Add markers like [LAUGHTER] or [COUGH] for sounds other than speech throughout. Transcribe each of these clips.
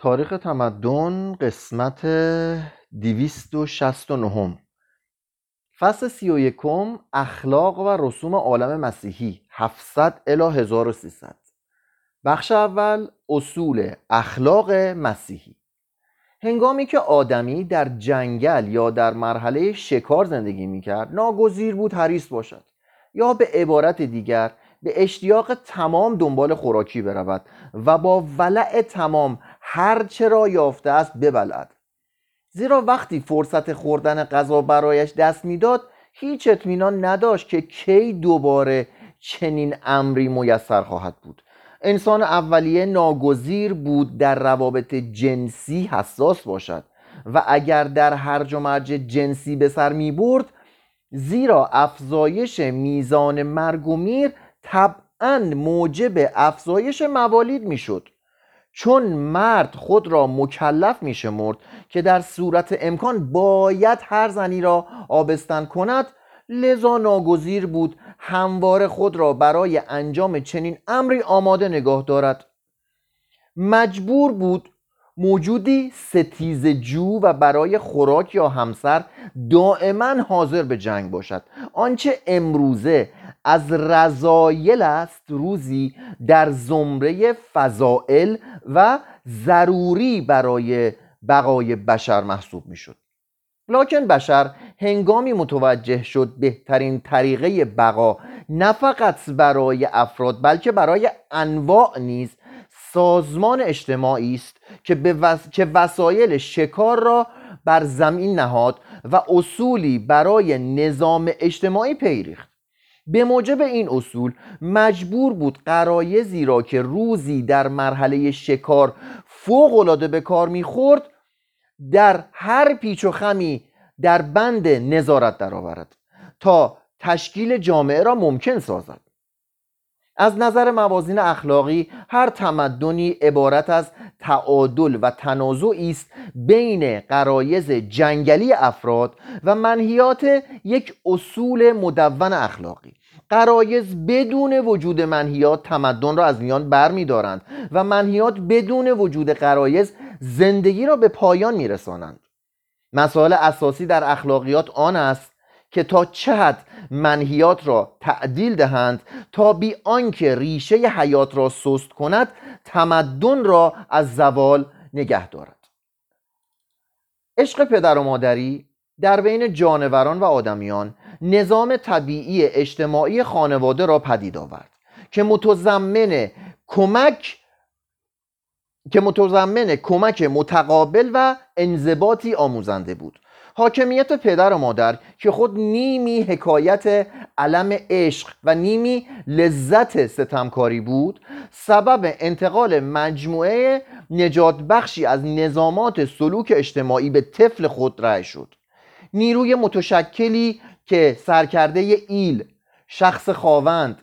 تاریخ تمدن قسمت 269 فصل سی و یکم اخلاق و رسوم عالم مسیحی 700 الی 1300 بخش اول اصول اخلاق مسیحی. هنگامی که آدمی در جنگل یا در مرحله شکار زندگی می‌کرد ناگزیر بود حریص باشد یا به عبارت دیگر به اشتیاق تمام دنبال خوراکی برود و با ولع تمام هرچه را یافته است ببلد. زیرا وقتی فرصت خوردن غذا برایش دست می‌داد هیچ اطمینان نداشت که کی دوباره چنین امری میسر خواهد بود. انسان اولیه ناگزیر بود در روابط جنسی حساس باشد و اگر در هرج و مرج جنسی به سر می برد زیرا افزایش میزان مرگ و میر طبعا موجب افزایش موالید می‌شد. چون مرد خود را مکلف می شمرد که در صورت امکان باید هر زنی را آبستن کند لذا ناگزیر بود همواره خود را برای انجام چنین امری آماده نگاه دارد. مجبور بود موجودی ستیز جو و برای خوراک یا همسر دائما حاضر به جنگ باشد. آنچه امروزه از رضایل است روزی در زمره فضائل و ضروری برای بقای بشر محسوب می‌شد. لکن بشر هنگامی متوجه شد بهترین طریقه بقا نه فقط برای افراد بلکه برای انواع نیز سازمان اجتماعی است که, وس... که وسایل شکار را بر زمین نهاد و اصولی برای نظام اجتماعی پیریخت. به موجب این اصول مجبور بود قرایزی را که روزی در مرحله شکار فوق العاده به کار می‌خورد در هر پیچ و خمی در بند نظارت درآورد تا تشکیل جامعه را ممکن سازد. از نظر موازین اخلاقی هر تمدنی عبارت از تعادل و تنازعی است بین قرایز جنگلی افراد و منحیات یک اصول مدون اخلاقی. قرایز بدون وجود منحیات تمدن را از میان بر می دارند و منحیات بدون وجود قرایز زندگی را به پایان می رسانند مسائل اساسی در اخلاقیات آن است که تا چه حد منحیات را تعدیل دهند تا بی آنکه ریشه حیات را سست کند تمدن را از زوال نگه دارد. عشق پدر و مادری در بین جانوران و آدمیان نظام طبیعی اجتماعی خانواده را پدید آورد که متضمن کمک که متضمن کمک متقابل و انضباطی آموزنده بود. حاکمیت پدر و مادر که خود نیمی حکایت علم عشق و نیمی لذت ستمکاری بود سبب انتقال مجموعه نجات بخشی از نظامات سلوک اجتماعی به طفل خود رأی شد. نیروی متشکلی که سرکرده ایل شخص خواوند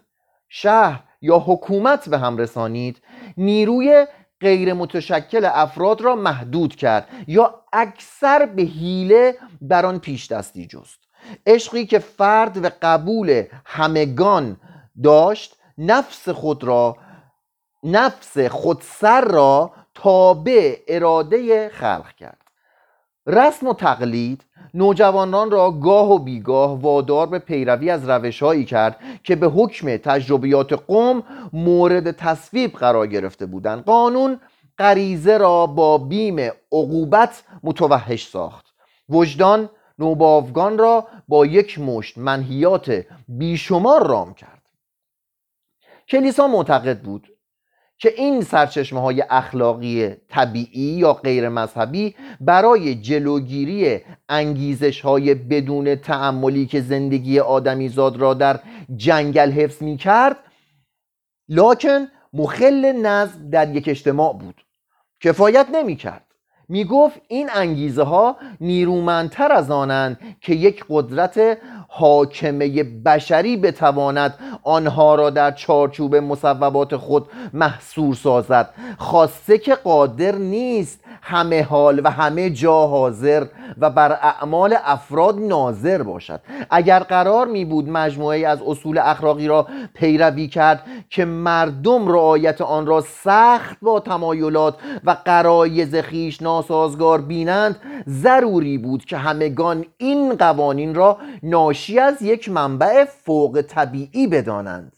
شهر یا حکومت به هم رسانید نیروی غیر متشکل افراد را محدود کرد یا اکثر به حیله بر آن پیش دستی جست. عشقی که فرد و قبول همگان داشت نفس خود را نفس خودسر را تابع اراده خلق کرد. رسم و تقلید نوجوانان را گاه و بیگاه وادار به پیروی از روشهایی کرد که به حکم تجربیات قوم مورد تصویب قرار گرفته بودند. قانون غریزه را با بیم عقوبت متوحش ساخت. وجدان نوباوگان را با یک مشت منحیات بیشمار رام کرد. کلیسا معتقد بود که این سرچشمه های اخلاقی طبیعی یا غیر مذهبی برای جلوگیری انگیزش های بدون تعملی که زندگی آدمیزاد را در جنگل حفظ می کرد لکن مخل نظم در یک اجتماع بود. کفایت نمی کرد می گفت این انگیزه ها نیرومندتر از آنند که یک قدرت حاکمه بشری بتواند آنها را در چارچوب مصوبات خود محصور سازد. خاصه که قادر نیست همه حال و همه جا حاضر و بر اعمال افراد ناظر باشد. اگر قرار می بود مجموعه از اصول اخلاقی را پیروی کرد که مردم رعایت آن را سخت با تمایلات و قرایز خیش ناسازگار بینند ضروری بود که همگان این قوانین را ناشی از یک منبع فوق طبیعی بدانند.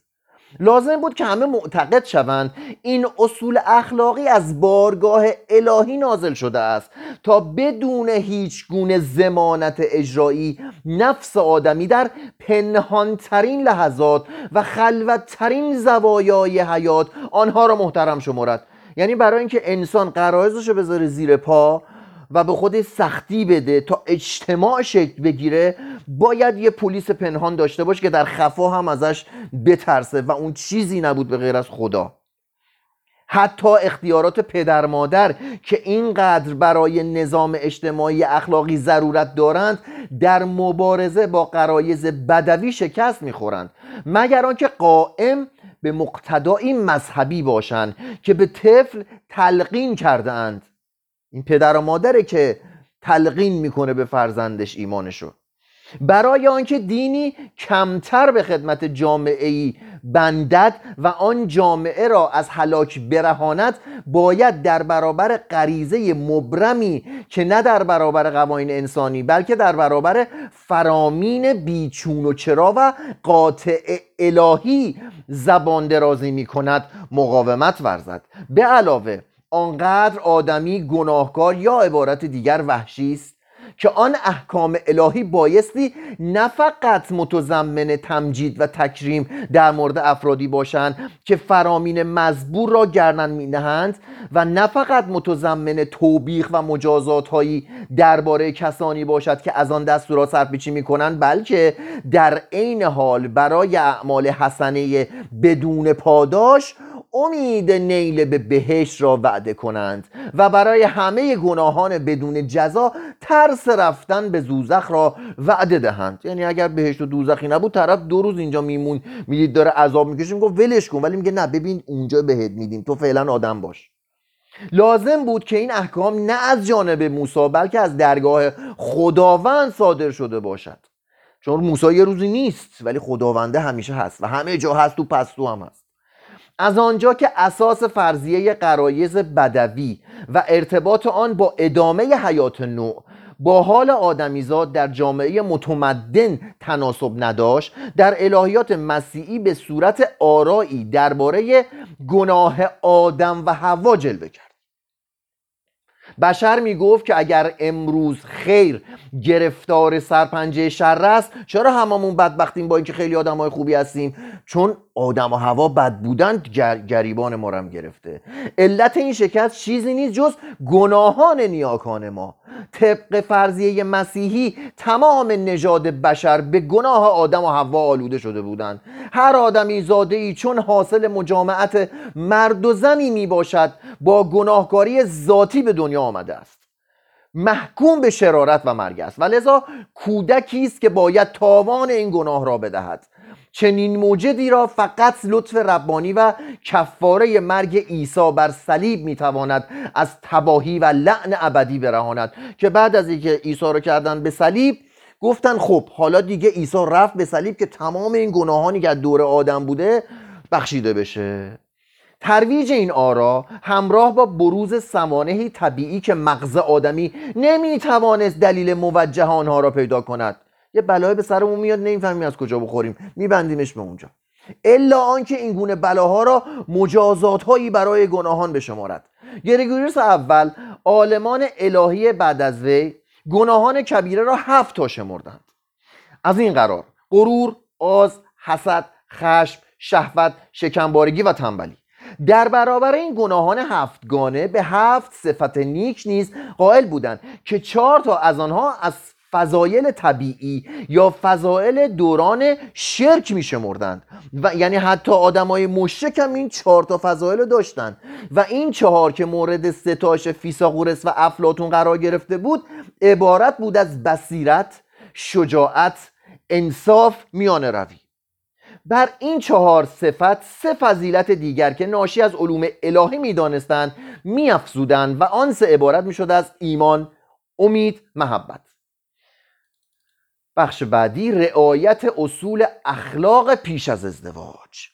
لازم بود که همه معتقد شوند این اصول اخلاقی از بارگاه الهی نازل شده است تا بدون هیچ گونه زمانت اجرایی نفس آدمی در پنهانترین لحظات و خلوتترین زوایای حیات آنها را محترم شمارد یعنی برای اینکه انسان قرائزش رو بذاره زیر پا و به خود سختی بده تا اجتماع شکل بگیره باید یه پلیس پنهان داشته باشه که در خفا هم ازش بترسه و اون چیزی نبود به غیر از خدا. حتی اختیارات پدر مادر که اینقدر برای نظام اجتماعی اخلاقی ضرورت دارند در مبارزه با قرایز بدوی شکست می‌خورند. مگر آنکه قائم به مقتدایی مذهبی باشند که به طفل تلقین کرده اند این پدر و مادره که تلقین می‌کنه به فرزندش ایمانشو. برای آنکه دینی کمتر به خدمت جامعه ای بندد و آن جامعه را از هلاک برهاند باید در برابر غریزه مبرمی که نه در برابر قوانین انسانی بلکه در برابر فرامین بیچون و چرا و قاطع الهی زبان درازی می کند مقاومت ورزد. به علاوه آنقدر آدمی گناهکار یا عبارت دیگر وحشی است که آن احکام الهی بایستی نه فقط متضمن تمجید و تکریم در مورد افرادی باشند که فرامین مزبور را گردن نهند و نه فقط متضمن توبیخ و مجازات هایی درباره کسانی باشد که از آن دستورات سرپیچی کنند بلکه در عین حال برای اعمال حسنه بدون پاداش امید نیل به بهشت را وعده کنند و برای همه گناهان بدون جزا ترس رفتن به دوزخ را وعده دهند. یعنی اگر بهشت و دوزخی نبود طرف دو روز اینجا میمون می‌دید داره عذاب می‌کشه میگه ولش کن ولی میگه نه ببین اونجا بهت میدیم تو فعلا آدم باش. لازم بود که این احکام نه از جانب موسی بلکه از درگاه خداوند صادر شده باشد. چون موسی یه روزی نیست ولی خداونده همیشه هست و همه جا هست و پستو هم هست. از آنجا که اساس فرضیه قرایز بدوی و ارتباط آن با ادامه حیات نوع با حال آدمیزاد در جامعه متمدن تناسب نداشت در الهیات مسیحی به صورت آرایی درباره گناه آدم و حوا جلوه کرد. بشر می‌گفت که اگر امروز خیر گرفتار سرپنجه شر است چرا هممون بدبختیم با اینکه خیلی آدم های خوبی هستیم؟ چون آدم و هوا بد بودن گریبان ما هم گرفته. علت این شکست چیزی نیست جز گناهان نیاکان ما. طبق فرضیه مسیحی تمام نژاد بشر به گناه آدم و حوا آلوده شده بودند. هر آدمی زاده ای چون حاصل مجامعت مرد و زنی می باشد با گناهکاری ذاتی به دنیا آمده است. محکوم به شرارت و مرگ است. و لذا کودکی است که باید تاوان این گناه را بدهد. چنین موجدی را فقط لطف ربانی و کفاره مرگ عیسی بر صلیب می‌تواند از تباهی و لعن ابدی برهاند. که بعد از اینکه عیسی را کردن به صلیب گفتن خب حالا دیگه عیسی رفت به صلیب که تمام این گناهانی که از دور آدم بوده بخشیده بشه. ترویج این آرا همراه با بروز سوانهی طبیعی که مغز آدمی نمی‌توانست دلیل موجه آنها را پیدا کند. یه بلای به سرمون میاد نمی‌فهمیم از کجا بخوریم. میبندیمش به اونجا. الا آنکه این گونه بلاها را مجازات هایی برای گناهان بشمارد گریگوریوس اول عالمان الهی بعد از وی گناهان کبیره را هفت تا شمردند. از این قرار غرور آز حسد خشم شهوت شکمبارگی و تنبلی. در برابر این گناهان هفتگانه به هفت صفت نیک نیز قائل بودند که چهار تا از آنها از فضایل طبیعی یا فضایل دوران شرک می شمردند و یعنی حتی آدمای مشرک هم این چهار تا فضایل داشتند و این چهار که مورد ستاش فیساغورس و افلاتون قرار گرفته بود عبارت بود از بصیرت شجاعت انصاف میان روی. بر این چهار صفت سه فضیلت دیگر که ناشی از علوم الهی می‌دانستند میافزودند و آن سه عبارت می‌شد از ایمان امید محبت. بخش بعدی رعایت اصول اخلاق پیش از ازدواج.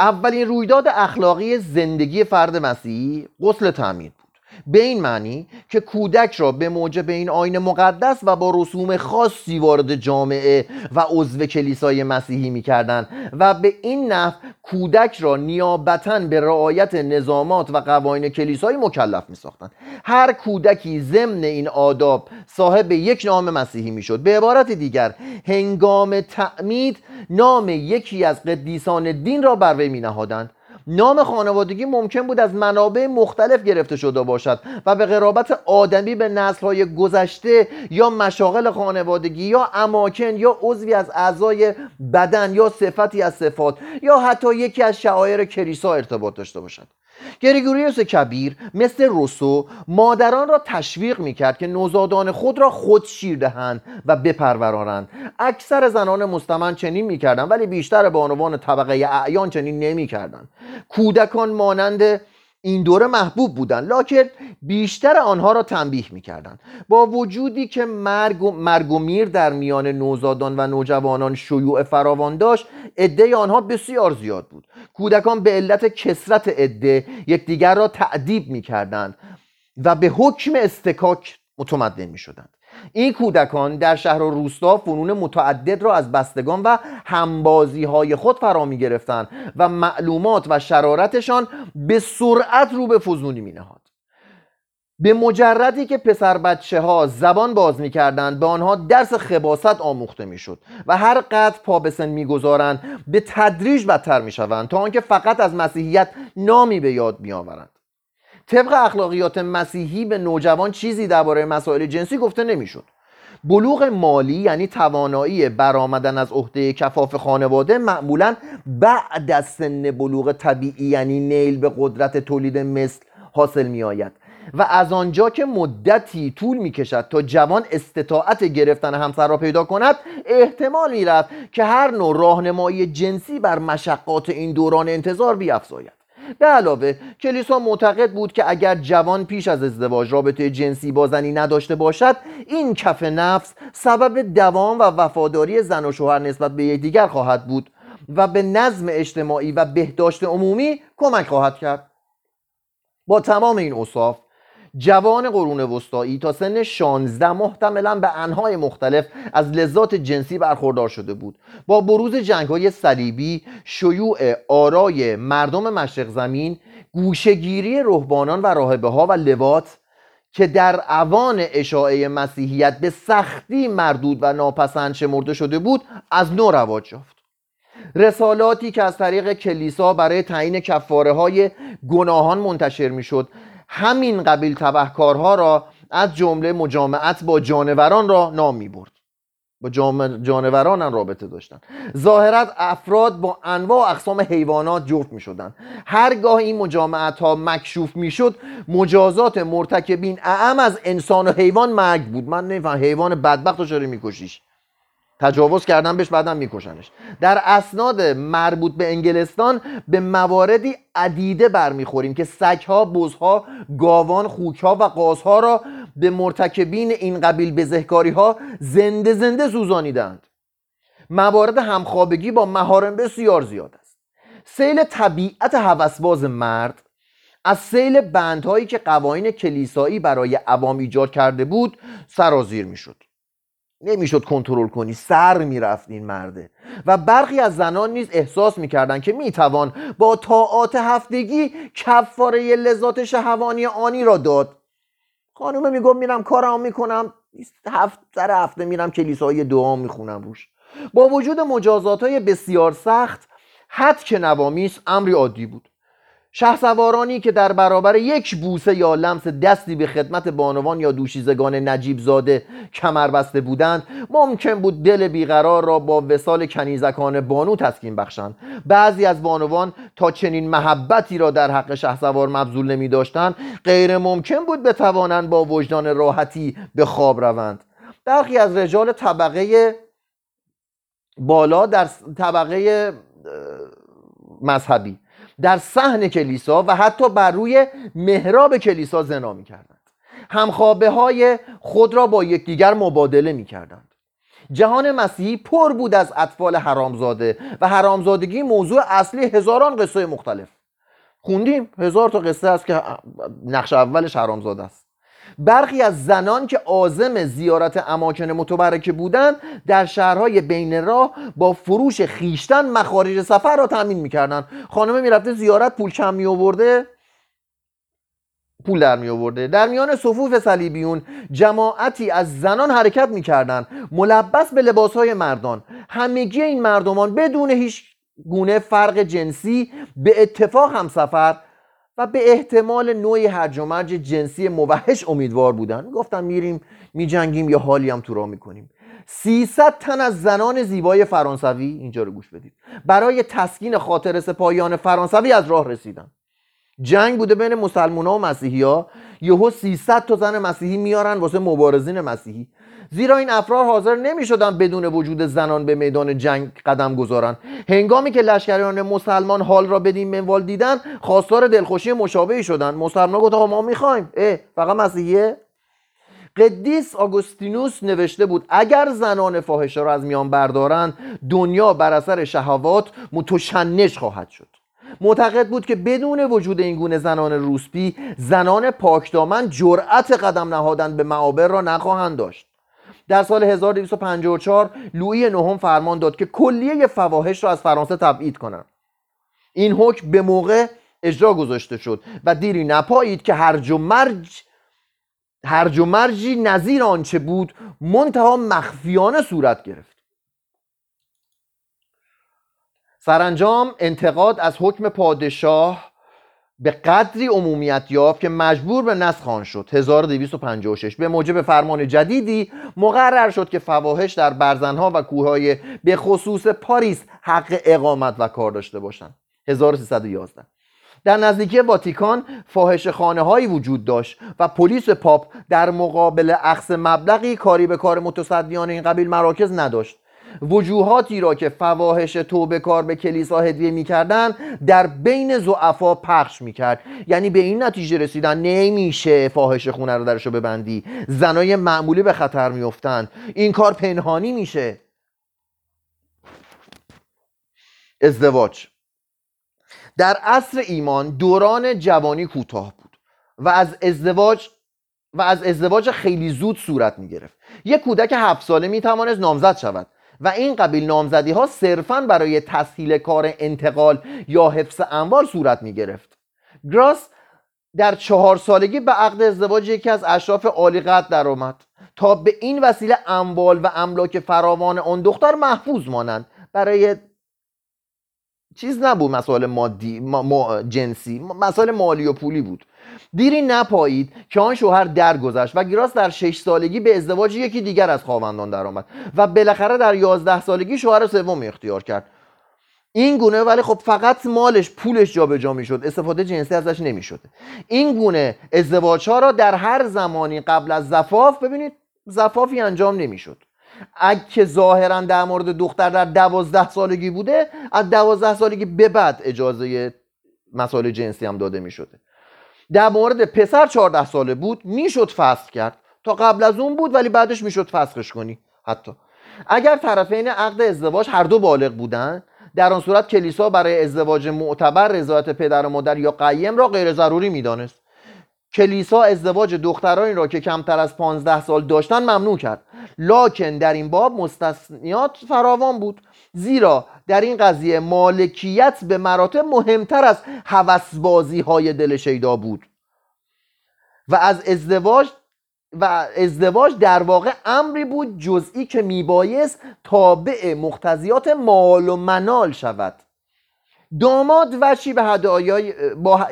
اولین رویداد اخلاقی زندگی فرد مسیحی غسل تعمید بود. به این معنی که کودک را به موجب این آین مقدس و با رسوم خاصی وارد جامعه و عضو کلیسای مسیحی می‌کردند و به این نحو کودک را نیابتا به رعایت نظامات و قوانین کلیسایی مکلف می ساختند هر کودکی ضمن این آداب صاحب یک نام مسیحی می‌شد. به عبارت دیگر هنگام تعمید نام یکی از قدیسان دین را بر وی نهادند نام خانوادگی ممکن بود از منابع مختلف گرفته شده باشد و به قرابت آدمی به نسلهای گذشته یا مشاغل خانوادگی یا اماکن یا عضوی از اعضای بدن یا صفتی از صفات یا حتی یکی از شعایر کلیسا ارتباط داشته باشد. گریگوریوس کبیر مثل روسو مادران را تشویق می‌کرد که نوزادان خود را خود شیر دهند و بپرورانند اکثر زنان مستمن چنین می‌کردند ولی بیشتر به عنوان طبقه اعیان چنین نمی‌کردند. کودکان مانند این دوره محبوب بودند لکن بیشتر آنها را تنبیه می‌کردند. با وجودی که مرگ و, مرگ و میر در میان نوزادان و نوجوانان شیوع فراوان داشت عده آنها بسیار زیاد بود. کودکان به علت کسرت عده یکدیگر را تعدیب می‌کردند و به حکم استکاک متمدن می‌شدند. این کودکان در شهر و روستا فنون متعدد را از بستگان و همبازی های خود فرا می و معلومات و شرارتشان به سرعت رو به فزونی می نهاد. به مجردی که پسر بچه ها زبان باز می کردند به آنها درس خباست آموخته می شد و هر قدر پا به سن به تدریج بدتر می شوند تا آنکه فقط از مسیحیت نامی به یاد می آورند طبق اخلاقیات مسیحی به نوجوان چیزی درباره مسائل جنسی گفته نمی‌شد. بلوغ مالی یعنی توانایی برآمدن از عهده کفاف خانواده معمولا بعد از سن بلوغ طبیعی یعنی نیل به قدرت تولید مثل حاصل می آید و از آنجا که مدتی طول می کشد تا جوان استطاعت گرفتن همسر را پیدا کند احتمال می رفت که هر نوع راهنمایی جنسی بر مشقات این دوران انتظار بیافزاید. به علاوه کلیسا معتقد بود که اگر جوان پیش از ازدواج رابطه جنسی با زنی نداشته باشد این کف نفس سبب دوام و وفاداری زن و شوهر نسبت به یکدیگر خواهد بود و به نظم اجتماعی و بهداشت عمومی کمک خواهد کرد. با تمام این اصاف جوان قرون وسطایی تا سن 16 محتملا به انهای مختلف از لذات جنسی برخوردار شده بود. با بروز جنگ های صلیبی شیوع آرای مردم مشرق زمین گوشگیری رهبانان و راهبه ها و لوات که در اوان اشاعه مسیحیت به سختی مردود و ناپسند شمرده شده بود از نو رواج یافت. رسالاتی که از طریق کلیسا برای تعیین کفاره های گناهان منتشر می‌شد همین قبیل تبهکارها را از جمله مجامعت با جانوران را نام می برد با جانوران هم رابطه داشتن. ظاهرت افراد با انواع اقسام حیوانات جفت می شدن هرگاه این مجامعت ها مکشوف می شد مجازات مرتکبین اعم از انسان و حیوان مرگ بود. من نمیفهم حیوان بدبخت رو چرا میکشیش؟ تجاوز کردن بهش بعدا میکشنش. در اسناد مربوط به انگلستان به مواردی عدیده برمیخوریم که سگها، بزها، گاوان، خوکها و قازها را به مرتکبین این قبیل بزهکاری ها زنده زنده سوزانیدند. موارد همخوابگی با مهارم بسیار زیاد است. سیل طبیعت هوسباز مرد از سیل بندهایی که قوانین کلیسایی برای عوام ایجاد کرده بود سرازیر می‌شد. نمی‌شد کنترل کنی. سر می‌رفت این مرده. و برخی از زنان نیز احساس می‌کردند که می‌توان با طاعات هفتگی کفاره لذات شهوانی آنی را داد. خانومه می‌گفت میرم کارم می‌کنم. هفت سر هفته میرم کلیسای دعا می‌خونم روش. با وجود مجازات های بسیار سخت حد که نوامیس امری عادی بود. سوارانی که در برابر یک بوسه یا لمس دستی به خدمت بانوان یا دوشیزگان نجیب زاده کمر بسته بودند ممکن بود دل بیقرار را با وسال کنیزکان بانو تسکین بخشند. بعضی از بانوان تا چنین محبتی را در حق سوار مبذول نمی داشتند غیر ممکن بود بتوانند با وجدان راحتی به خواب روند. برخی از رجال طبقه بالا در طبقه مذهبی در صحن کلیسا و حتی بر روی محراب کلیسا زنا می‌کردند. همخوابه های خود را با یکدیگر مبادله می‌کردند. جهان مسیحی پر بود از اطفال حرامزاده و حرامزادگی موضوع اصلی هزاران قصه مختلف. خوندیم؟ هزار تا قصه است که نقش اولش حرامزاده است. برخی از زنان که عازم زیارت اماکن متبرکه بودند در شهرهای بین راه با فروش خیشتن مخارج سفر را تامین می‌کردن. خانمه می‌رفته زیارت پول کم می آورده پول در می در میان صفوف صلیبیون جماعتی از زنان حرکت می‌کردند ملبس به لباسهای مردان. همگی این مردمان بدون هیچ گونه فرق جنسی به اتفاق هم سفر و به احتمال نوعی هرج و مرج جنسی موحش امیدوار بودن. گفتم میریم میجنگیم یا حالی هم تو را می‌کنیم. 300 تن از زنان زیبای فرانسوی اینجا رو گوش بدید. برای تسکین خاطر سپاهیان فرانسوی از راه رسیدن. جنگ بوده بین مسلمان ها و مسیحی ها یهو 300 تا زن مسیحی میارن واسه مبارزین مسیحی. زیرا این افراد حاضر نمی شدن بدون وجود زنان به میدان جنگ قدم گذارن. هنگامی که لشکریان مسلمان حال را بدین منوال دیدن خواستار دلخوشی مشابهی شدن. مسلمان گفت ما می‌خوایم. اه فقط مسیحیه؟ قدیس آگوستینوس نوشته بود اگر زنان فاحشه را از میان بردارند دنیا بر اثر شهوات متشنج خواهد شد. معتقد بود که بدون وجود این گونه زنان روسپی زنان پاکدامن جرأت قدم نهادن به معابر را نخواهند داشت. در سال 1254 لویی نهم فرمان داد که کلیه فواحش را از فرانسه تبعید کنند. این حکم به موقع اجرا گذاشته شد و دیری نپایید که هرج و مرج هرج و مرجی نظیر آنچه بود منتها مخفیانه صورت گرفت. سرانجام انتقاد از حکم پادشاه به قدری عمومیت یافت که مجبور به نسخ آن شد. 1256 به موجب فرمان جدیدی مقرر شد که فواحش در برزنها و کوههای به خصوص پاریس حق اقامت و کار داشته باشند. 1311 در نزدیکی واتیکان فاحش خانه هایی وجود داشت و پلیس پاپ در مقابل اخذ مبلغی کاری به کار متصدیان این قبیل مراکز نداشت. وجوهاتی را که فواهش توبه کار به کلیسا هدیه می‌کردن در بین زعفا پخش می‌کرد. یعنی به این نتیجه رسیدن نمیشه فاحش خونه رو درشو ببندی. زنای معمولی به خطر میفتن این کار پنهانی میشه. ازدواج. در عصر ایمان دوران جوانی کوتاه بود و از ازدواج و از ازدواج خیلی زود صورت می گرفت یک کودک هفت ساله می توانست نامزد شود. و این قبیل نامزدی ها صرفا برای تسهیل کار انتقال یا حفظ اموال صورت می گرفت گراس در چهار سالگی به عقد ازدواج یکی از اشراف عالی قدر درآمد تا به این وسیله اموال و املاک فراوان آن دختر محفوظ مانند. برای چیز نبود مسائل مادی ما جنسی مسائل مالی و پولی بود. دیری نپایید که آن شوهر درگذشت و گیراس در شش سالگی به ازدواج یکی دیگر از خواهندان درآمد و بالاخره در یازده سالگی شوهر سوم اختیار کرد. این گونه ولی خب فقط مالش پولش جابجا می‌شد. استفاده جنسی ازش نمی‌شد. این گونه ازدواج ها را در هر زمانی قبل از زفاف ببینید زفافی انجام نمی‌شد. اگه ظاهرا در مورد دختر در دوازده سالگی بوده از دوازده سالگی به بعد اجازه مسائل جنسی هم داده می شده در مورد پسر 14 ساله بود می‌شد فسخ کرد. تا قبل از اون بود ولی بعدش می‌شد فسخش کنی حتی. اگر طرفین عقد ازدواج هر دو بالغ بودن در آن صورت کلیسا برای ازدواج معتبر رضایت پدر و مادر یا قیم را غیر ضروری می‌دانست. کلیسا ازدواج دخترانی را که کمتر از 15 سال داشتن ممنوع کرد. لاکن در این باب مستثنیات فراوان بود. زیرا در این قضیه مالکیت به مراتب مهمتر از هوسبازی های دل شیدا بود. و از ازدواج و ازدواج در واقع امری بود جزئی که میبایست تابع مقتضیات مال و منال شود. داماد وچی به هدایای با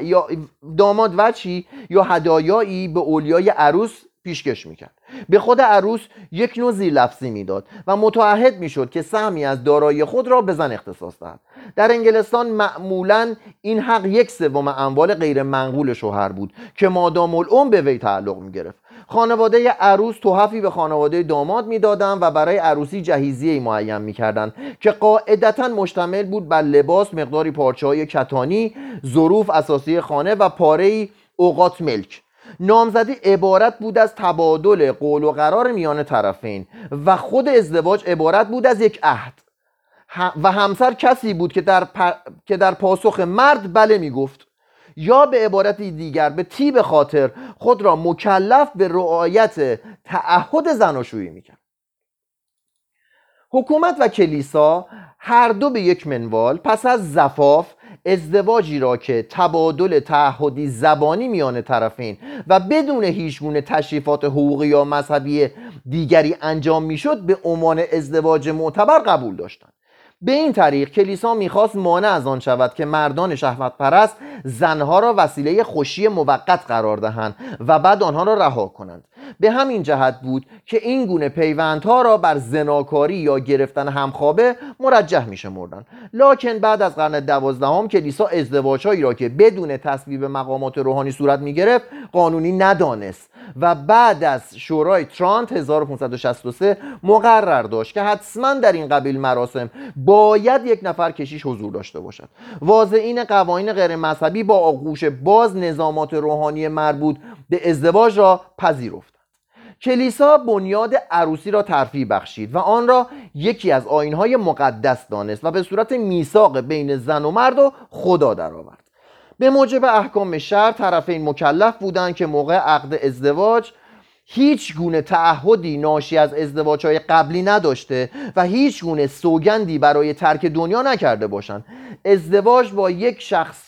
داماد وچی یا هدایایی به اولیای عروس پیشکش می‌کرد. به خود عروس یک نوع لفظی می‌داد و متعهد می‌شد که سهمی از دارایی خود را به زن اختصاص دهد. در انگلستان معمولا این حق یک سوم اموال غیر منقول شوهر بود که مادام العمر به وی تعلق می‌گرفت. خانواده عروس توحفی به خانواده داماد می‌دادند و برای عروسی جهیزیه معین می‌کردند که قاعدتا مشتمل بود بر لباس مقداری پارچه های کتانی ظروف اساسی خانه و پاره اوقات ملک. نامزدی عبارت بود از تبادل قول و قرار میان طرفین و خود ازدواج عبارت بود از یک عهد. و همسر کسی بود که در, که در پاسخ مرد بله می‌گفت. یا به عبارت دیگر به تیب خاطر خود را مکلف به رعایت تعهد زناشویی می‌کرد. حکومت و کلیسا هر دو به یک منوال پس از زفاف ازدواجی را که تبادل تعهدی زبانی میان طرفین و بدون هیچگونه تشریفات حقوقی یا مذهبی دیگری انجام می‌شد به عنوان ازدواج معتبر قبول داشتند. به این طریق کلیسا می‌خواست مانع از آن شود که مردان شهوت پرست زنها را وسیله خوشی موقت قرار دهند و بعد آنها را رها کنند. به همین جهت بود که این گونه پیوندها را بر زناکاری یا گرفتن همخوابه مرجح میشمردند لاکن بعد از قرن دوازدهم کلیسا ازدواجهایی را که بدون تصویب مقامات روحانی صورت می‌گرفت قانونی ندانست و بعد از شورای ترانت 1563 مقرر داشت که حتما در این قبیل مراسم باید یک نفر کشیش حضور داشته باشد. واضعین قوانین غیر مذهبی با آغوش باز نظامات روحانی مربوط به ازدواج را پذیرفت. کلیسا بنیاد عروسی را ترفیع بخشید و آن را یکی از آینهای مقدس دانست و به صورت میثاق بین زن و مرد و خدا درآورد. به موجب احکام شهر طرفین مکلف بودند که موقع عقد ازدواج هیچ گونه تعهدی ناشی از ازدواج های قبلی نداشته و هیچ گونه سوگندی برای ترک دنیا نکرده باشند. ازدواج با یک شخص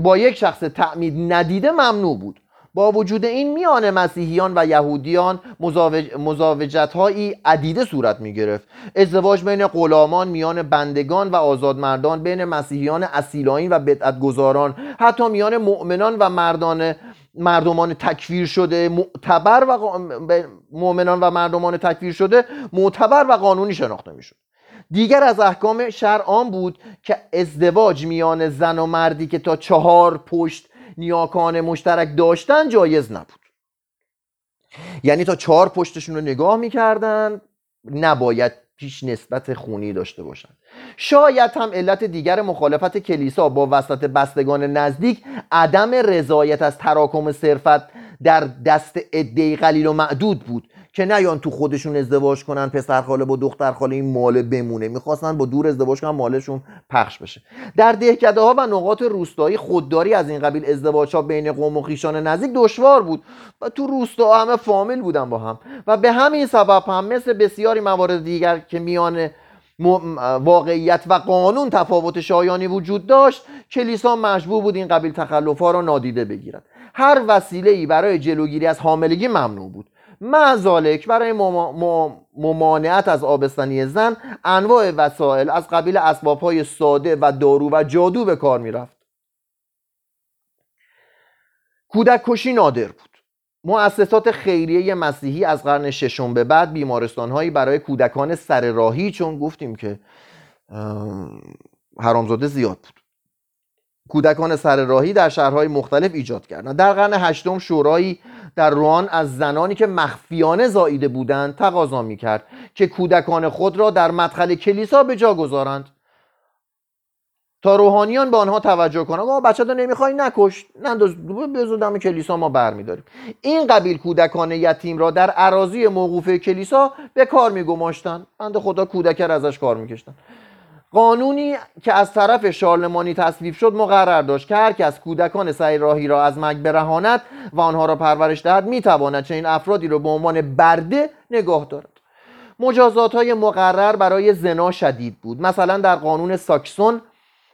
با یک شخص تعمید ندیده ممنوع بود. با وجود این میان مسیحیان و یهودیان مزاوج... مزاوجت هایی عدیده صورت می گرفت ازدواج بین غلامان میان بندگان و آزادمردان بین مسیحیان اصیلاین و بدعتگذاران حتی میان مؤمنان و مردان مردمان تکفیر شده معتبر و مؤمنان و مردمان تکفیر شده معتبر و قانونی شناخته می‌شد. دیگر از احکام شرع آن بود که ازدواج میان زن و مردی که تا چهار پشت نیاکان مشترک داشتن جایز نبود. یعنی تا چهار پشتشون رو نگاه می‌کردن نباید پیش نسبت خونی داشته باشن. شاید هم علت دیگر مخالفت کلیسا با وسط بستگان نزدیک عدم رضایت از تراکم صرفت در دست عده قلیل و معدود بود. که نیان تو خودشون ازدواج کنن پسر خاله با دختر خاله این ماله بمونه. می‌خواستن با دور ازدواج کنن مالشون پخش بشه. در دهکده ها و نقاط روستایی خودداری از این قبیل ازدواج ها بین قوم و خیشان نزدیک دشوار بود و تو روستا همه فامیل بودن با هم. و به همین سبب هم مثل بسیاری موارد دیگر که میان واقعیت و قانون تفاوت شایانی وجود داشت کلیسا مجبور بود این قبیل تخلف ها را نادیده بگیرد. هر وسیله ای برای جلوگیری از حاملگی ممنوع بود. معذالک برای ممانعت از آبستنی زن انواع وسایل از قبیل های ساده و دارو و جادو به کار می‌رفت. کودک کشی نادر بود. مؤسسات خیریه مسیحی از قرن ششم به بعد بیمارستانهایی برای کودکان سر راهی چون گفتیم که حرامزاده زیاد بود. کودکان سر راهی در شهرهای مختلف ایجاد کردند. در قرن هشتم شورایی در روان از زنانی که مخفیانه زاییده بودند تقاضا می‌کرد که کودکان خود را در مدخل کلیسا به جا گذارند. تا روحانیان به آنها توجه کنند. آقا بچه تو نمی‌خوای؟ نکش ننداز بزودم کلیسا ما برمیداریم. این قبیل کودکان یتیم را در عراضی موقوف کلیسا به کار میگماشتند. بند خدا کودکر ازش کار میکشتن قانونی که از طرف شارلمانی تصویب شد مقرر داشت که هر کس کودکان سعی راهی را از مرگ برهاند و آنها را پرورش دهد می‌تواند چنین افرادی را به عنوان برده نگاه دارد. مجازات های مقرر برای زنا شدید بود. مثلا در قانون ساکسون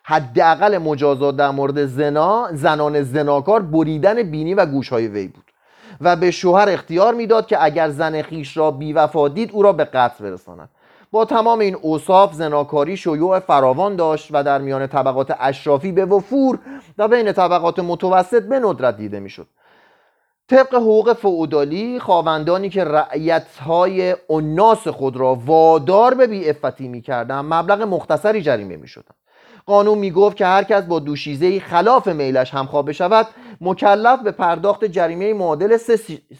حداقل مجازات در مورد زنا زنان زناکار بریدن بینی و گوش های وی بود و به شوهر اختیار می‌داد که اگر زن خیش را بیوفا دید او را به قتل برساند. با تمام این اوصاف زناکاری شیوع فراوان داشت و در میان طبقات اشرافی به وفور و بین طبقات متوسط به ندرت دیده می‌شد. طبق حقوق فعودالی خواوندانی که رعیتهای اناس خود را وادار به بیعفتی می‌کردند مبلغ مختصری جریمه می‌شدند. قانون می‌گفت که هر کس با دوشیزه خلاف میلش همخواب بشود مکلف به پرداخت جریمه معادل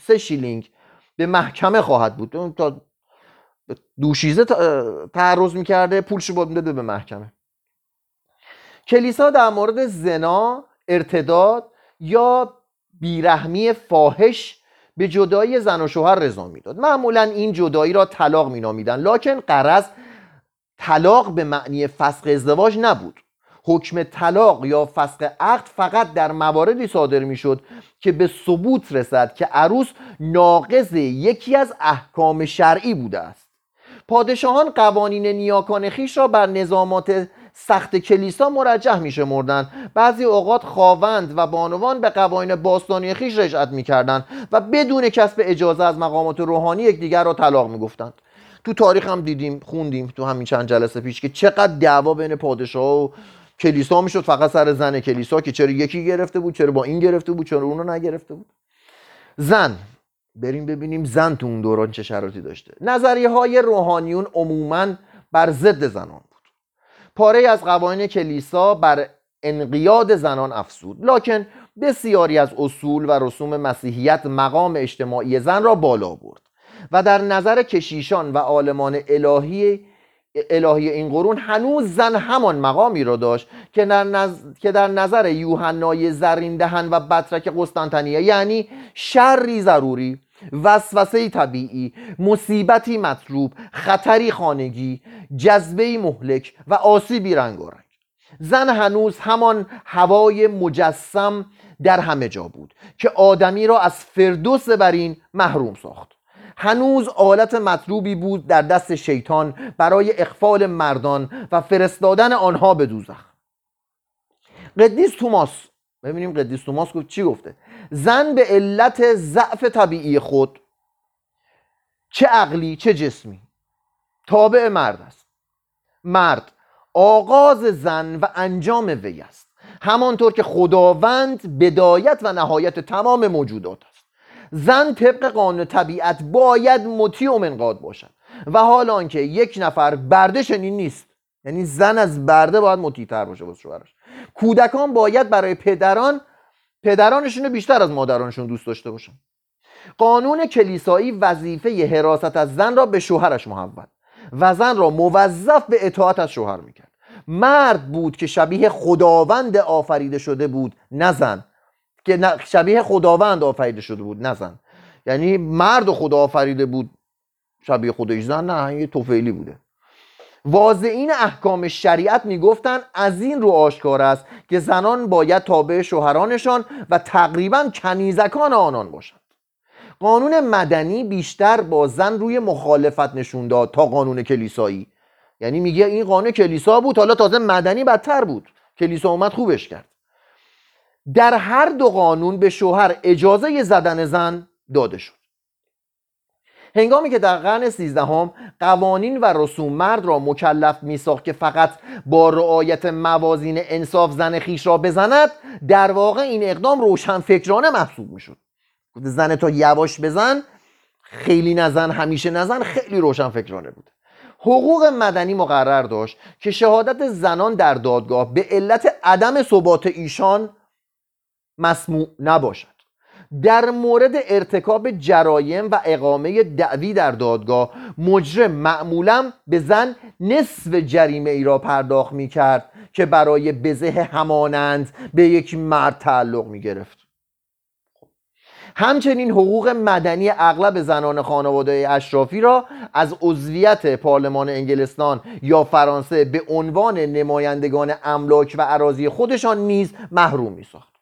سه شیلینگ به محکمه خواهد بود. تا دوشیزه تعرض می‌کرده پولش باید داده به محکمه. کلیسا در مورد زنا ارتداد یا بیرحمی فاحش به جدایی زن و شوهر رضا می‌داد. معمولا این جدایی را طلاق مینامیدن. لکن قرض طلاق به معنی فسخ ازدواج نبود. حکم طلاق یا فسخ عقد فقط در مواردی صادر می‌شد که به ثبوت رسد که عروس ناقض یکی از احکام شرعی بوده است. پادشاهان قوانین نیاکان خیش را بر نظامات سخت کلیسا مرجح میشه مردن بعضی اوقات خواوند و بانوان به قوانین باستانی خیش رجعت می‌کردند و بدون کسب اجازه از مقامات روحانی یکدیگر را طلاق می‌گفتند. تو تاریخ هم دیدیم خوندیم تو همین چند جلسه پیش که چقدر دعوا بین پادشاه و کلیسا می‌شد. فقط سر زن کلیسا که چرا یکی گرفته بود چرا با این گرفته بود چرا اونو نگرفته بود. زن. بریم ببینیم زن تو اون دوران چه شرایطی داشته. نظریه های روحانیون عموما بر ضد زنان بود. پاره از قوانین کلیسا بر انقیاد زنان افسود لکن بسیاری از اصول و رسوم مسیحیت مقام اجتماعی زن را بالا برد و در نظر کشیشان و عالمان الهی الهی این قرون هنوز زن همان مقامی را داشت که در, نظر, که در نظر یوحنای زرین دهن و بطرک قسطنطنیه یعنی شری ضروری وسوسه طبیعی مصیبتی مطلوب خطری خانگی جذبه مهلک و آسیبی رنگارنگ. زن هنوز همان هوای مجسم در همه جا بود که آدمی را از فردوس برین محروم ساخت. هنوز آلت مطلوبی بود در دست شیطان برای اخفال مردان و فرستادن آنها به دوزخ. قدیس توماس ببینیم قدیس توماس گفت چی گفته؟ زن به علت ضعف طبیعی خود چه عقلی چه جسمی. تابع مرد است. مرد آغاز زن و انجام وی است. همانطور که خداوند بدایت و نهایت تمام موجودات است. زن طبق قانون طبیعت باید مطیع و منقاد باشد. و حال آنکه یک نفر برده چنین نیست یعنی زن از برده باید مطیع تر باشه واسه شوهرش. کودکان باید برای پدران پدرانشون بیشتر از مادرانشون دوست داشته باشن. قانون کلیسایی وظیفه حراست از زن را به شوهرش محول و زن را موظف به اطاعت از شوهر می‌کرد. مرد بود که شبیه خداوند آفریده شده بود نه زن. که شبیه خداوند آفریده شده بود نه زن. یعنی مرد خدا آفریده بود شبیه خودش زن نه یه توفیلی بوده. واضعین احکام شریعت می‌گفتن از این رو آشکار است که زنان باید تابع شوهرانشان و تقریبا کنیزکان آنان باشند. قانون مدنی بیشتر با زن روی مخالفت نشون داد تا قانون کلیسایی. یعنی میگه این قانون کلیسا بود حالا تازه مدنی بدتر بود. کلیسا اومد خوبش کرد. در هر دو قانون به شوهر اجازه زدن زن داده شد. هنگامی که در قرن سیزدهم قوانین و رسوم مرد را مکلف میساخت که فقط با رعایت موازین انصاف زن خیش را بزند در واقع این اقدام روشن فکرانه محسوب می‌شد. زن تا یواش بزن خیلی نزن همیشه نزن خیلی روشن فکرانه بود. حقوق مدنی مقرر داشت که شهادت زنان در دادگاه به علت عدم ثبات ایشان مسموع نباشد. در مورد ارتکاب جرایم و اقامه دعوی در دادگاه مجرم معمولا به زن نصف جریمه ای را پرداخت می کرد که برای بزه همانند به یک مرد تعلق می گرفت همچنین حقوق مدنی اغلب زنان خانواده اشرافی را از عضویت پارلمان انگلستان یا فرانسه به عنوان نمایندگان املاک و عراضی خودشان نیز محروم می ساخت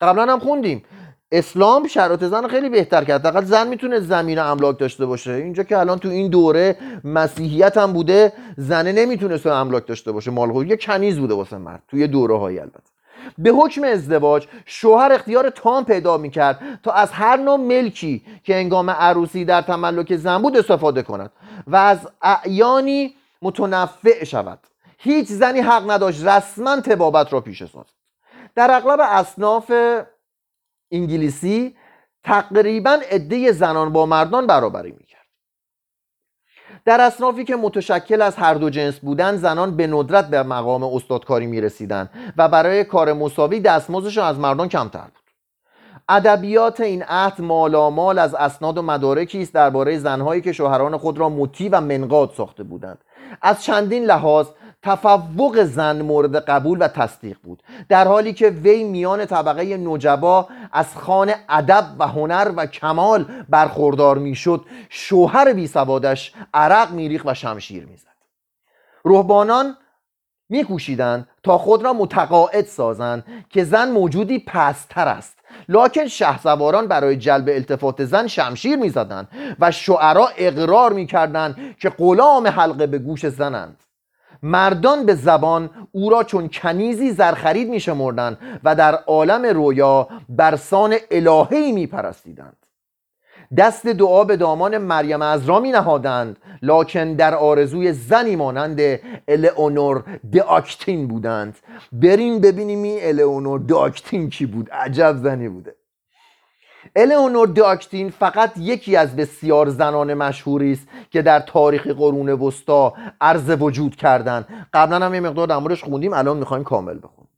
قبلا هم خوندیم اسلام شرایط زن خیلی بهتر کرد. فقط زن می‌تونه زمین املاک داشته باشه. اینجا که الان تو این دوره مسیحیت هم بوده زنه نمی‌تونست املاک داشته باشه. مال یه کنیز بوده واسه مرد توی دوره های البته. به حکم ازدواج شوهر اختیار تام پیدا می‌کرد تا از هر نوع ملکی که انگام عروسی در تملک زن بود استفاده کند و از اعیانی متنفع شود. هیچ زنی حق نداشت رسما تبابت را پیش سازد در اغلب اصناف انگلیسی تقریبا عده زنان با مردان برابری می‌کرد. در اصنافی که متشکل از هر دو جنس بودند زنان به ندرت به مقام استادکاری می رسیدن و برای کار مساوی دستمزدشان از مردان کمتر بود. ادبیات این عهد مالامال از اسناد و مدارکی است درباره زنهایی که شوهران خود را مطیع و منقاد ساخته بودند. از چندین لحاظ تفوق زن مورد قبول و تصدیق بود. در حالی که وی میان طبقه نجبا از خان ادب و هنر و کمال برخوردار می‌شد شوهر بی سوادش عرق میریخ و شمشیر می‌زد. روحبانان میکوشیدند تا خود را متقاعد سازند که زن موجودی پستر است. لکن شهسواران برای جلب التفات زن شمشیر می‌زدند و شعرا اقرار می‌کردند که غلام حلقه به گوش زنند. مردان به زبان او را چون کنیزی زرخرید می شمردن و در عالم رویا برسان الهی می پرستیدند دست دعا به دامان مریم از را می نهادند لکن در آرزوی زنی مانند الئونور داکتین بودند. بریم ببینیم این الئونور داکتین کی بود؟ عجب زنی بوده. الئونور داکتین فقط یکی از بسیار زنان مشهوری است که در تاریخ قرون وسطا عرض وجود کردند قبلا هم یه مقدار در موردش خوندیم الان می‌خوایم کامل بخونیم.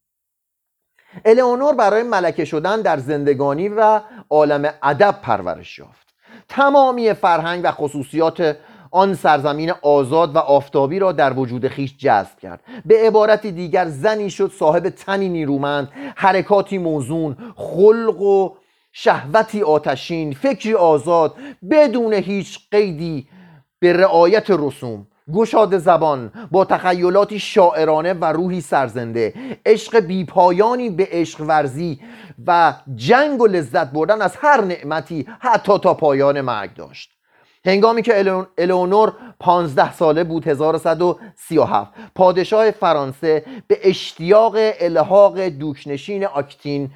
الئونور برای ملکه شدن در زندگانی و عالم ادب پرورش یافت. تمامی فرهنگ و خصوصیات آن سرزمین آزاد و آفتابی را در وجود خیش جذب کرد. به عبارت دیگر زنی شد صاحب تنی نیرومند حرکاتی موزون خلق و شهوتی آتشین فکری آزاد بدون هیچ قیدی به رعایت رسوم. گشاد زبان با تخیلاتی شاعرانه و روحی سرزنده. عشق بیپایانی به عشق ورزی و جنگ و لذت بردن از هر نعمتی حتی تا پایان مرگ داشت. هنگامی که الئونور پانزده ساله بود 1137 پادشاه فرانسه به اشتیاق الحاق دوکنشین آکتین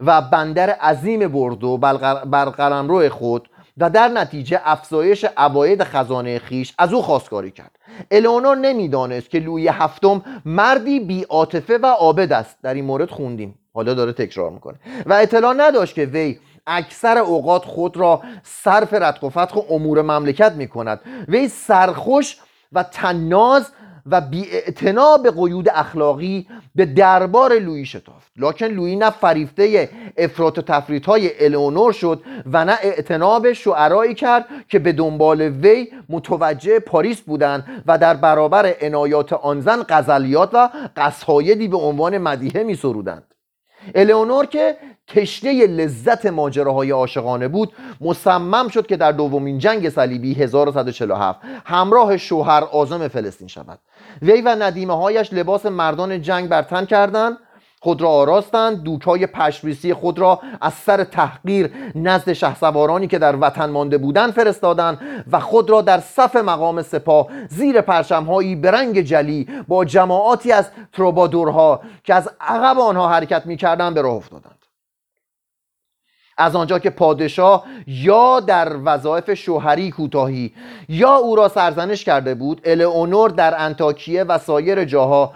و بندر عظیم بردو بر روی خود و در نتیجه افزایش عواید خزانه خیش از او خواستگاری کرد. الئونور نمی‌دانست که لوی هفتم مردی بی عاطفه و عابد است. در این مورد خوندیم. حالا داره تکرار می‌کنه. و اطلاع نداشت که وی اکثر اوقات خود را صرف ردخ و فتخ و امور مملکت می‌کند. وی سرخوش و تناز و بی به قیود اخلاقی به دربار لویی شتافت. لکن لویی نه فریفته افراط و تفریط های الئونور شد و نه اعتناب شعرایی کرد که به دنبال وی متوجه پاریس بودند و در برابر عنایات آن زن غزلیات و قصایدی به عنوان مدیحه می سرودند الئونور که تشنه لذت ماجراهای عاشقانه بود. مصمم شد که در دومین جنگ صلیبی 1147 همراه شوهر آزم فلسطین شود. وی و ندیمه هایش لباس مردان جنگ بر تن کردند خود را آراستند دوکای پشریسی خود را از سر تحقیر نزد شهسوارانی که در وطن مانده بودند فرستادند و خود را در صف مقام سپاه زیر پرچمهایی به رنگ جلی با جماعاتی از تروبادورها که از عقب آنها حرکت می‌کردند به راه افتادند. از آنجا که پادشاه یا در وظایف شوهری کوتاهی یا او را سرزنش کرده بود الئونور در انتاکیه و سایر جاها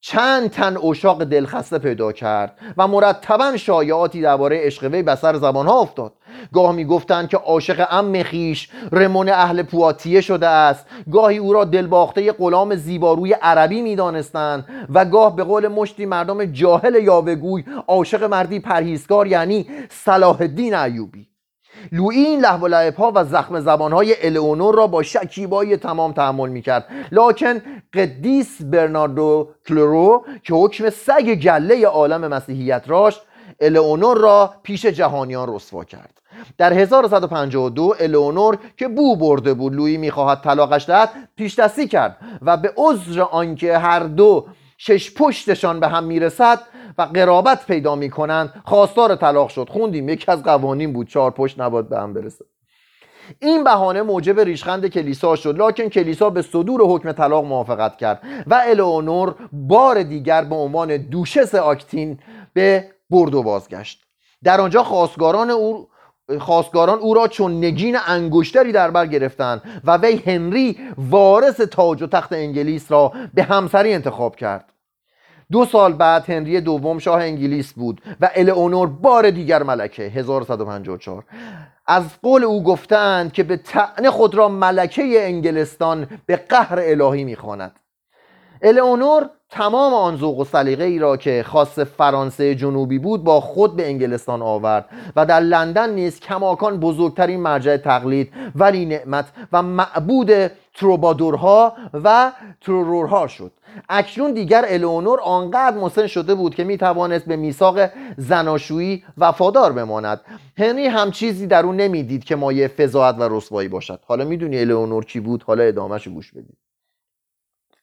چند تن اشاق دلخسته پیدا کرد و مرتبا شایعاتی درباره عشق وی به سر زبانها افتاد. گاه می‌گفتند که عاشق ام خیش رمون اهل پواتیه شده است. گاهی او را دلباخته غلام زیباروی عربی می‌دانستند و گاه به قول مشتی مردم جاهل یاوهگوی عاشق مردی پرهیزکار یعنی صلاح الدین ایوبی. لویی این لحو و ها و زخم زبان های الئونور را با شکیبایی تمام تحمل می‌کرد. لکن قدیس برناردو کلورو که حکم سگ گله عالم مسیحیت راشت الئونور را پیش جهانیان رسوا کرد. در 1152 الئونور که بو برده بود لویی می‌خواهد طلاقش دهد پیش دستی کرد و به عذر آنکه هر دو شش پشتشان به هم می‌رسد و قرابت پیدا می‌کنند خواستار طلاق شد. خوندیم یکی از قوانین بود چهار پشت نباد به هم برسه. این بهانه موجب ریشخند کلیسا شد لکن کلیسا به صدور حکم طلاق موافقت کرد و الئونور بار دیگر به عنوان دوشس آکتین به بردو بازگشت. در آنجا خواستگاران او خواستگاران او را چون نگین انگشتری در بر گرفتند و وی هنری وارث تاج و تخت انگلیس را به همسری انتخاب کرد. دو سال بعد هنری دوم شاه انگلیس بود و الئونور بار دیگر ملکه 1154 از قول او گفتند که به تعنه خود را ملکه انگلستان به قهر الهی می‌خواند. الئونور تمام آن ذوق و سلیقه ای را که خاص فرانسه جنوبی بود با خود به انگلستان آورد و در لندن نیز کماکان بزرگترین مرجع تقلید ولی نعمت و معبود تروبادورها و ترورها شد. اکنون دیگر الئونور آنقدر مسن شده بود که می توانست به میثاق زناشویی وفادار بماند. هنری هم چیزی در او نمی‌دید که مایه فضاحت و رسوایی باشد. حالا می‌دونی الئونور کی بود؟ حالا ادامهش گوش بدید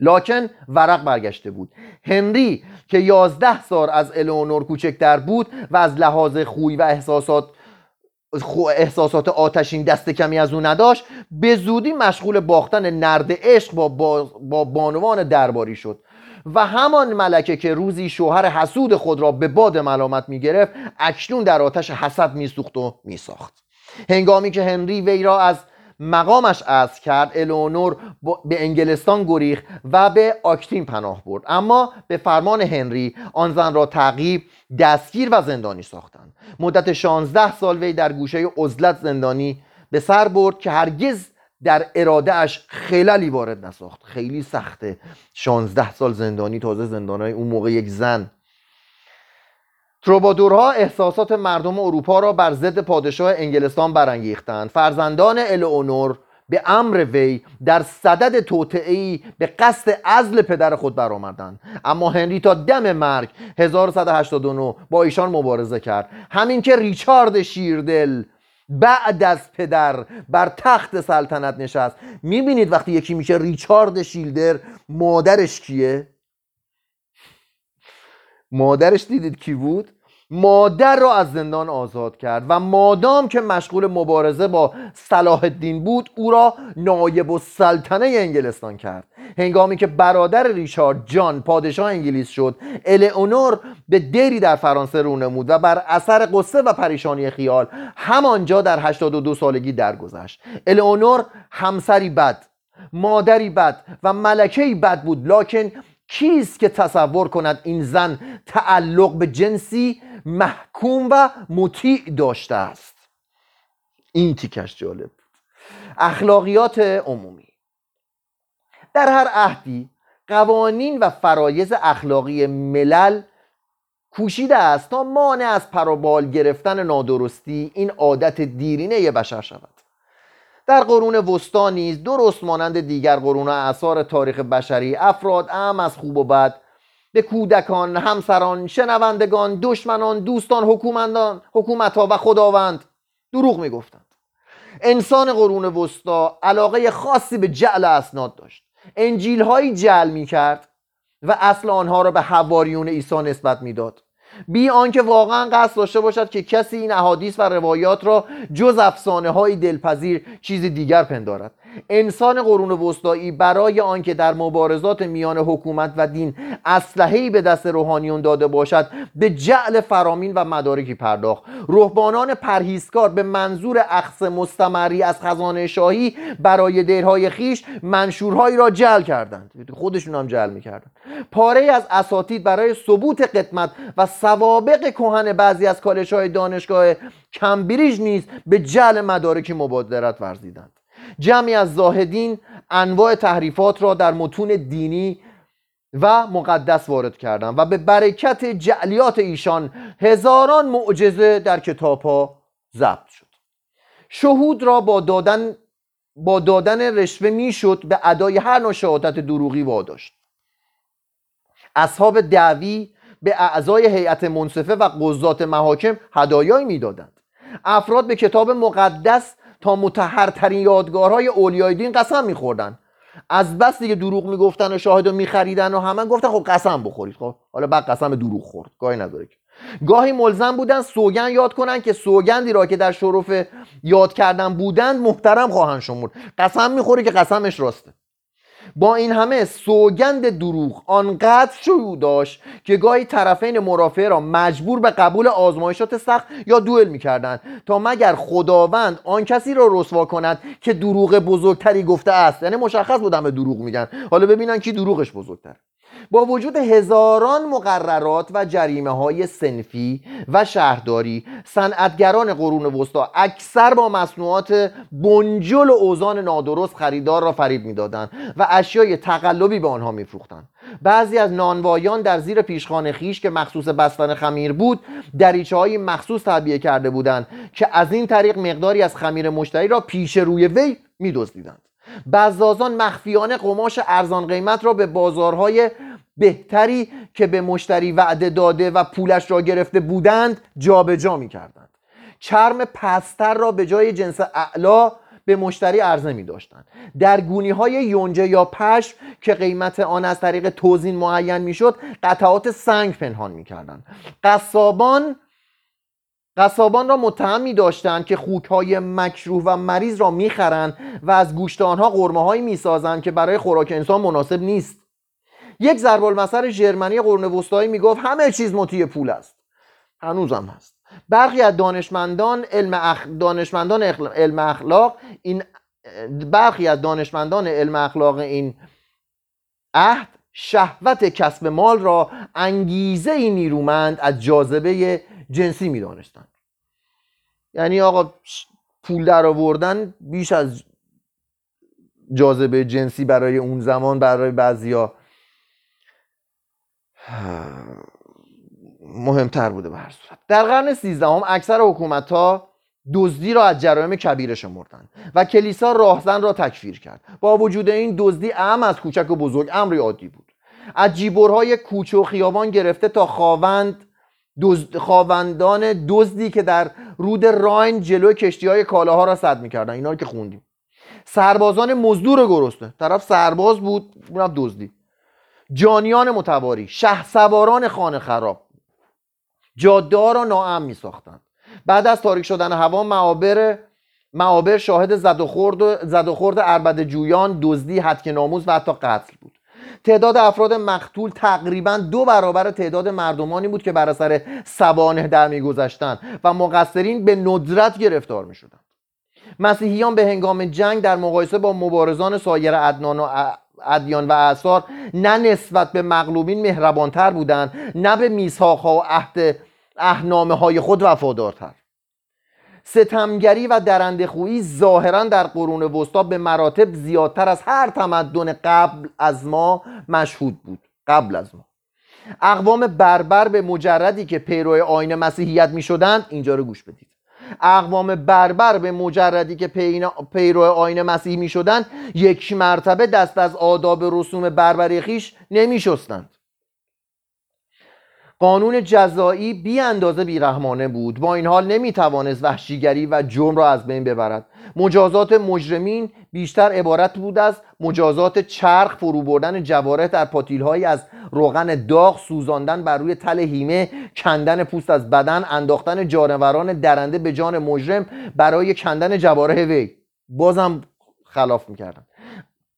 لاکن ورق برگشته بود. هنری که یازده سال از الئونور کوچکتر بود و از لحاظ خوی و احساسات احساسات آتشین دست کمی از او نداشت به زودی مشغول باختن نرد عشق با, با, با بانوان درباری شد. و همان ملکه که روزی شوهر حسود خود را به باد ملامت می گرفت اکنون در آتش حسد می سوخت و می ساخت هنگامی که هنری وی را از مقامش از کرد الونور به انگلستان گریخ و به آکتین پناه برد. اما به فرمان هنری آن زن را تعقیب دستگیر و زندانی ساختند. مدت 16 سال وی در گوشه عزلت زندانی به سر برد که هرگز در اراده اش خیلی وارد نساخت. خیلی سخته. 16 سال زندانی تازه زندانای اون موقع یک زن. تروبادورها احساسات مردم اروپا را بر ضد پادشاه انگلستان برانگیختند. فرزندان الئونور به امر وی در صدد توطئه‌ای به قصد عزل پدر خود برآمدند. اما هنری تا دم مرگ 1189 با ایشان مبارزه کرد. همین که ریچارد شیردل بعد از پدر بر تخت سلطنت نشست. می‌بینید وقتی یکی میشه ریچارد شیلدر مادرش کیه؟ مادرش دیدید کی بود؟ مادر را از زندان آزاد کرد و مادام که مشغول مبارزه با صلاح الدین بود او را نایب السلطنه انگلستان کرد. هنگامی که برادر ریچارد جان پادشاه انگلیس شد الئونور به دری در فرانسه رو نمود و بر اثر قصه و پریشانی خیال همانجا در 82 سالگی درگذشت. الئونور همسری بد مادری بد و ملکهی بد بود لکن کیست که تصور کند این زن تعلق به جنسی محکوم و مطیع داشته است؟ این تیکش جالب اخلاقیات عمومی. در هر عهدی قوانین و فرایز اخلاقی ملل کوشیده است تا مانع از پروبال گرفتن نادرستی این عادت دیرینه بشر شود. در قرون وسطا نیز درست مانند دیگر قرون اثار تاریخ بشری افراد ام از خوب و بد به کودکان، همسران، شنوندگان، دشمنان، دوستان، حکومندان، حکومتها و خداوند دروغ می‌گفتند. انسان قرون وسطا علاقه خاصی به جعل اسناد داشت. انجیل هایی جعل می کرد و اصل آنها را به حواریون عیسی نسبت می‌داد. بی آنکه واقعا قصد داشته باشد که کسی این احادیث و روایات را جز افسانه های دلپذیر چیز دیگر پندارد. انسان قرون وسطایی برای آنکه در مبارزات میان حکومت و دین اسلحه‌ای به دست روحانیون داده باشد به جعل فرامین و مدارکی پرداخت. رهبانان پرهیزکار به منظور اخذ مستمری از خزانه شاهی برای دیرهای خیش منشورهایی را جعل کردند. خودشون هم جعل می‌کردند. پاره از اساتید برای ثبوت قدمت و سوابق کهن بعضی از کالش های دانشگاه کمبریج نیز به جعل مدارکی مبادرت ورزیدند. جمعی از زاهدین انواع تحریفات را در متون دینی و مقدس وارد کردند و به برکت جعلیات ایشان هزاران معجزه در کتاب ها ضبط شد. شهود را با دادن با دادن رشوه می‌شد به ادای هر نوع شهادت دروغی واداشت. اصحاب دعوی به اعضای هیئت منصفه و قضات محاکم هدایایی می‌دادند. افراد به کتاب مقدس تا متحرترین یادگارهای اولیای دین قسم میخوردن. از بس دیگه دروغ می‌گفتن و شاهد رو میخریدن و همه گفتن خب قسم بخورید. خب حالا بعد قسم دروغ خورد. گاهی نداره گاهی ملزم بودن سوگن یاد کنن که سوگندی را که در شرف یاد کردن بودند محترم خواهند شمرد. قسم می‌خوره که قسمش راسته. با این همه سوگند دروغ آنقدر شیوع داشت که گاهی طرفین مرافعه را مجبور به قبول آزمایشات سخت یا دوئل می‌کردند تا مگر خداوند آن کسی را رسوا کند که دروغ بزرگتری گفته است؟ یعنی مشخص بودن به دروغ میگن. حالا ببینن کی دروغش بزرگتر با وجود هزاران مقررات و جریمه های سنفی و شهرداری صنعتگران قرون وسطا اکثر با مصنوعات بنجل و اوزان نادرست خریدار را فریب می‌دادند و اشیای تقلبی به آنها میفروختند. بعضی از نانوایان در زیر پیشخان خیش که مخصوص بستن خمیر بود دریچه های مخصوص تعبیه کرده بودند که از این طریق مقداری از خمیر مشتری را پیش روی وی میدزدیدند. بزازان مخفیانه قماش ارزان قیمت را به بازارهای بهتری که به مشتری وعده داده و پولش را گرفته بودند جابجا جا می کردند چرم پستر را به جای جنس اعلا به مشتری عرضه می داشتند در گونی های یونجه یا پشم که قیمت آن از طریق توزین معین می شد قطعات سنگ پنهان می کردند قصابان قصابان را متهم می داشتند که خوک های مکروه و مریض را می‌خرند و از گوشت آنها قرمه هایی می سازند که برای خوراک انسان مناسب نیست. یک ضرب المثل ژرمنی قرون وسطایی می‌گفت همه چیز مطیع پول است. هنوزم هست. برخی از دانشمندان علم اخ... دانشمندان علم اخلاق این برخی از دانشمندان علم اخلاق این عهد شهوت کسب مال را انگیزه ای نیرومند از جاذبه جنسی می‌دانستند یعنی آقا پول در آوردن بیش از جاذبه جنسی برای اون زمان برای بعضیا [SIGHS] مهمتر بوده به هر صورت. در قرن سیزدهم اکثر حکومت ها دزدی را از جرایم کبیره شمردند و کلیسا راهزن را تکفیر کرد. با وجود این دزدی اهم از کوچک و بزرگ امری عادی بود. از جیبورهای کوچه و خیابان گرفته تا خاوند دزد خاوندان دزدی که در رود راین جلو کشتی های کالاها را صد می‌کردن. اینا که خوندیم. سربازان مزدور گرسنه. طرف سرباز بود اونم دزدی. جانیان متواری شه سواران خانه خراب. جاده را ناامن می ساختند بعد از تاریک شدن هوا معابر معابر شاهد زد و خورد زد و خورد اربد جویان دزدی حدک ناموز و حتی قتل بود. تعداد افراد مقتول تقریبا دو برابر تعداد مردمانی بود که بر اثر سوانه در میگذشتند و مقصرین به ندرت گرفتار می شدند مسیحیان به هنگام جنگ در مقایسه با مبارزان سایر ادنان و ادیان و اعثار نه نسبت به مغلوبین مهربانتر بودند نه به میثاقها و عهد اهنامه های خود وفادارتر. ستمگری و درنده خویی ظاهرا در قرون وسطا به مراتب زیادتر از هر تمدن قبل از ما مشهود بود. قبل از ما. اقوام بربر به مجردی که پیرو آین مسیحیت می شدند اینجا رو گوش بدید. اقوام بربر به مجردی که پیرو آین مسیح می شدند یک مرتبه دست از آداب رسوم بربری خیش نمی شستند قانون جزایی بی اندازه بیرحمانه بود. با این حال نمی توانست وحشیگری و جرم را از بین ببرد. مجازات مجرمین بیشتر عبارت بود از مجازات چرخ فرو بردن جوارح در پاتیلهایی از روغن داغ سوزاندن بر روی تل هیمه کندن پوست از بدن انداختن جانوران درنده به جان مجرم برای کندن جوارح وی. بازم خلاف می‌کردن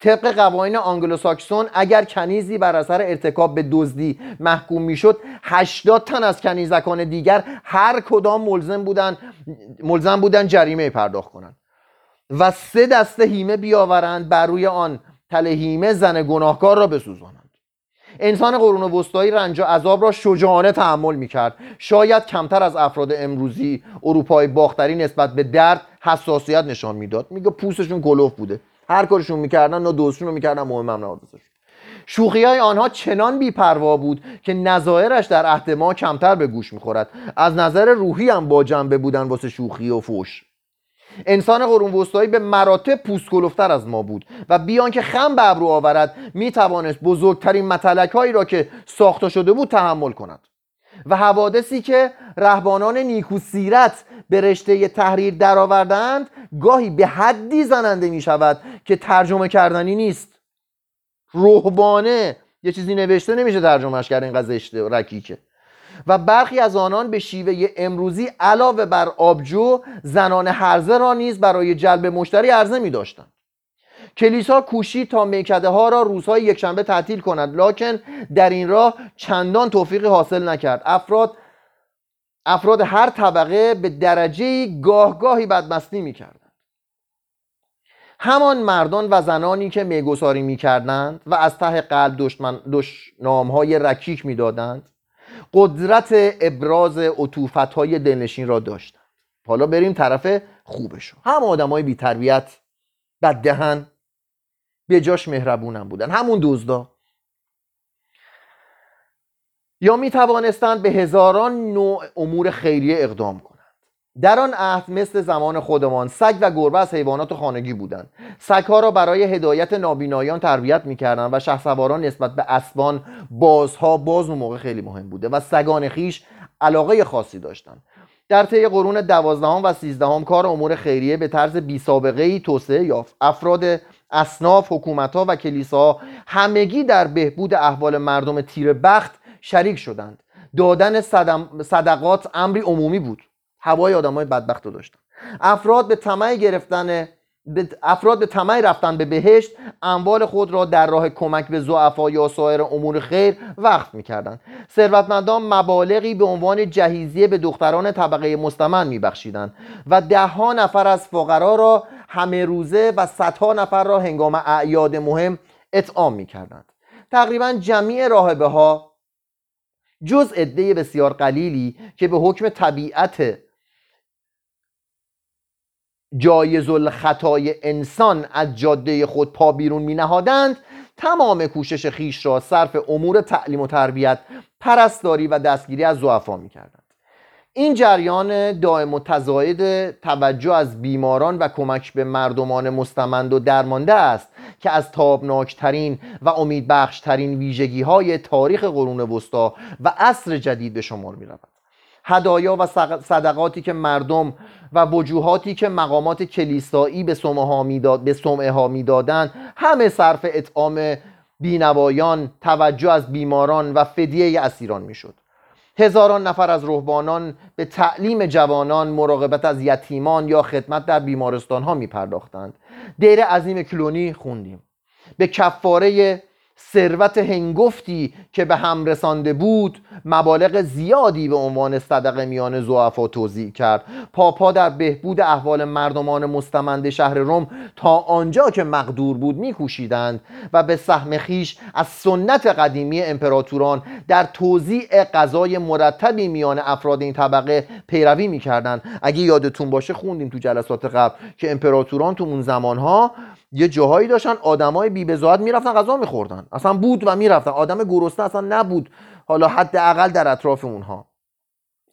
طبق قوانین آنگلوساکسون اگر کنیزی بر اثر ارتکاب به دزدی محکوم می‌شد 80 تن از کنیزکان دیگر هر کدام ملزم بودن ملزم بودن جریمه پرداخت کنند و سه دسته هیمه بیاورند بر روی آن تله هیمه زن گناهکار را بسوزانند. انسان قرون وسطایی رنج و عذاب را شجاعانه تحمل می‌کرد. شاید کمتر از افراد امروزی اروپای باختری نسبت به درد حساسیت نشان می‌داد. میگه پوستشون کلوف بوده. هر کارشون می‌کردن نه دوستشون رو می‌کردن مهمم نبود شوخی های آنها چنان بیپروا بود که نظایرش در عهد ما کمتر به گوش می‌خورد. از نظر روحی هم با جنبه بودن واسه شوخی و فوش انسان قرون وسطایی به مراتب پوست از ما بود و بیان که خم به ابرو آورد می‌توانست بزرگترین متلک هایی را که ساخته شده بود تحمل کند. و حوادثی که رهبانان نیکو سیرت به رشته تحریر درآوردند گاهی به حدی زننده می شود که ترجمه کردنی نیست. روحبانه یه چیزی نوشته نمیشه ترجمهش کرد اینقدر زشته رکیکه. و برخی از آنان به شیوه امروزی علاوه بر آبجو زنان هرزه را نیز برای جلب مشتری عرضه می داشتند کلیسا کوشید تا میکده ها را روزهای یکشنبه تعطیل کند لکن در این راه چندان توفیقی حاصل نکرد. افراد افراد هر طبقه به درجه گاه گاهی بدمستی می‌کردند. همان مردان و زنانی که میگساری می‌کردند و از ته قلب دشمن های رکیک می‌دادند قدرت ابراز عطوفت های دلنشین را داشتند. حالا بریم طرف خوبشو هم آدم های بی تربیت بددهن به جاش مهربونم بودن. همون دزدا. یا می توانستند به هزاران نوع امور خیریه اقدام کنند. در آن عهد مثل زمان خودمان سگ و گربه از حیوانات خانگی بودند. سگها را برای هدایت نابینایان تربیت می‌کردند و شهسواران نسبت به اسبان بازها باز و موقع خیلی مهم بوده و سگان خیش علاقه خاصی داشتند. در طی قرون دوازدهم و سیزدهم کار امور خیریه به طرز بی سابقه ای توسعه یافت. افراد اصناف حکومتها و کلیساها همگی در بهبود احوال مردم تیر بخت شریک شدند. دادن صدقات امری عمومی بود. هوای آدمای بدبخت رو داشتن. افراد به طمع گرفتن افراد به طمع رفتن به بهشت اموال خود را در راه کمک به زعفا یا سایر امور خیر وقف می‌کردند. ثروتمندان مبالغی به عنوان جهیزیه به دختران طبقه مستمن میبخشیدند و دهها نفر از فقرا را همه روزه و صدها نفر را هنگام اعیاد مهم اطعام می‌کردند. تقریبا جمیع راهبه ها جز عده بسیار قلیلی که به حکم طبیعت جایز الخطای انسان از جاده خود پا بیرون می نهادند تمام کوشش خیش را صرف امور تعلیم و تربیت پرستاری و دستگیری از زعفا می کردند این جریان دائم و تزاید توجه از بیماران و کمک به مردمان مستمند و درمانده است که از تابناکترین و امیدبخشترین ویژگی های تاریخ قرون وسطا و عصر جدید به شمار می رود هدایا و صدقاتی که مردم و وجوهاتی که مقامات کلیسایی به سمعه ها می‌داد به سمعه ها می‌دادند همه صرف اطعام بینوایان توجه از بیماران و فدیه اسیران می‌شد. هزاران نفر از رهبانان به تعلیم جوانان مراقبت از یتیمان یا خدمت در بیمارستان ها می پرداختند دیر عظیم کلونی خوندیم. به کفاره ثروت هنگفتی که به هم رسانده بود مبالغ زیادی به عنوان صدقه میان زعفا توضیح کرد. پاپا در بهبود احوال مردمان مستمند شهر روم تا آنجا که مقدور بود میکوشیدند و به سهم خیش از سنت قدیمی امپراتوران در توزیع غذای مرتبی میان افراد این طبقه پیروی می‌کردند. اگه یادتون باشه خوندیم تو جلسات قبل که امپراتوران تو اون زمانها یه جاهایی داشتن آدمای بی بزاعت می‌رفتن غذا میخوردن. اصلا بود و می‌رفتن. آدم گرسنه اصلا نبود. حالا حداقل در اطراف اونها.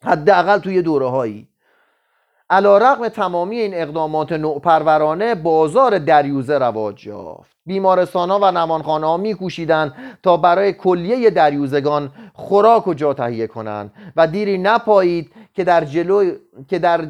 حداقل توی دوره هایی علا رقم تمامی این اقدامات نوپرورانه بازار دریوزه رواج یافت. بیمارستان ها و نمانخانه ها میکوشیدند تا برای کلیه دریوزگان خوراک و جا تهیه کنند و دیری نپایید که در جلو که در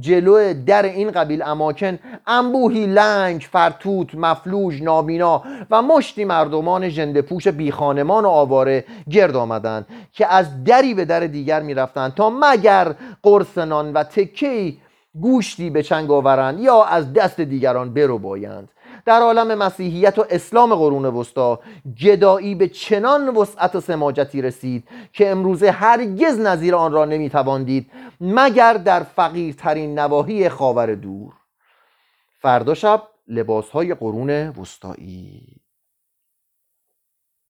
جلو در این قبیل اماکن انبوهی لنگ، فرتوت، مفلوج، نابینا و مشتی مردمان جندپوش بیخانمان و آواره گرد آمدند که از دری به در دیگر می‌رفتند تا مگر قرصنان و تکی گوشتی به چنگ آورند یا از دست دیگران برو بایند در عالم مسیحیت و اسلام قرون وسطا گدایی به چنان وسعت و سماجتی رسید که امروزه هرگز نظیر آن را نمی‌توان دید مگر در فقیرترین نواحی خاور دور. فردا شب لباسهای قرون وسطایی.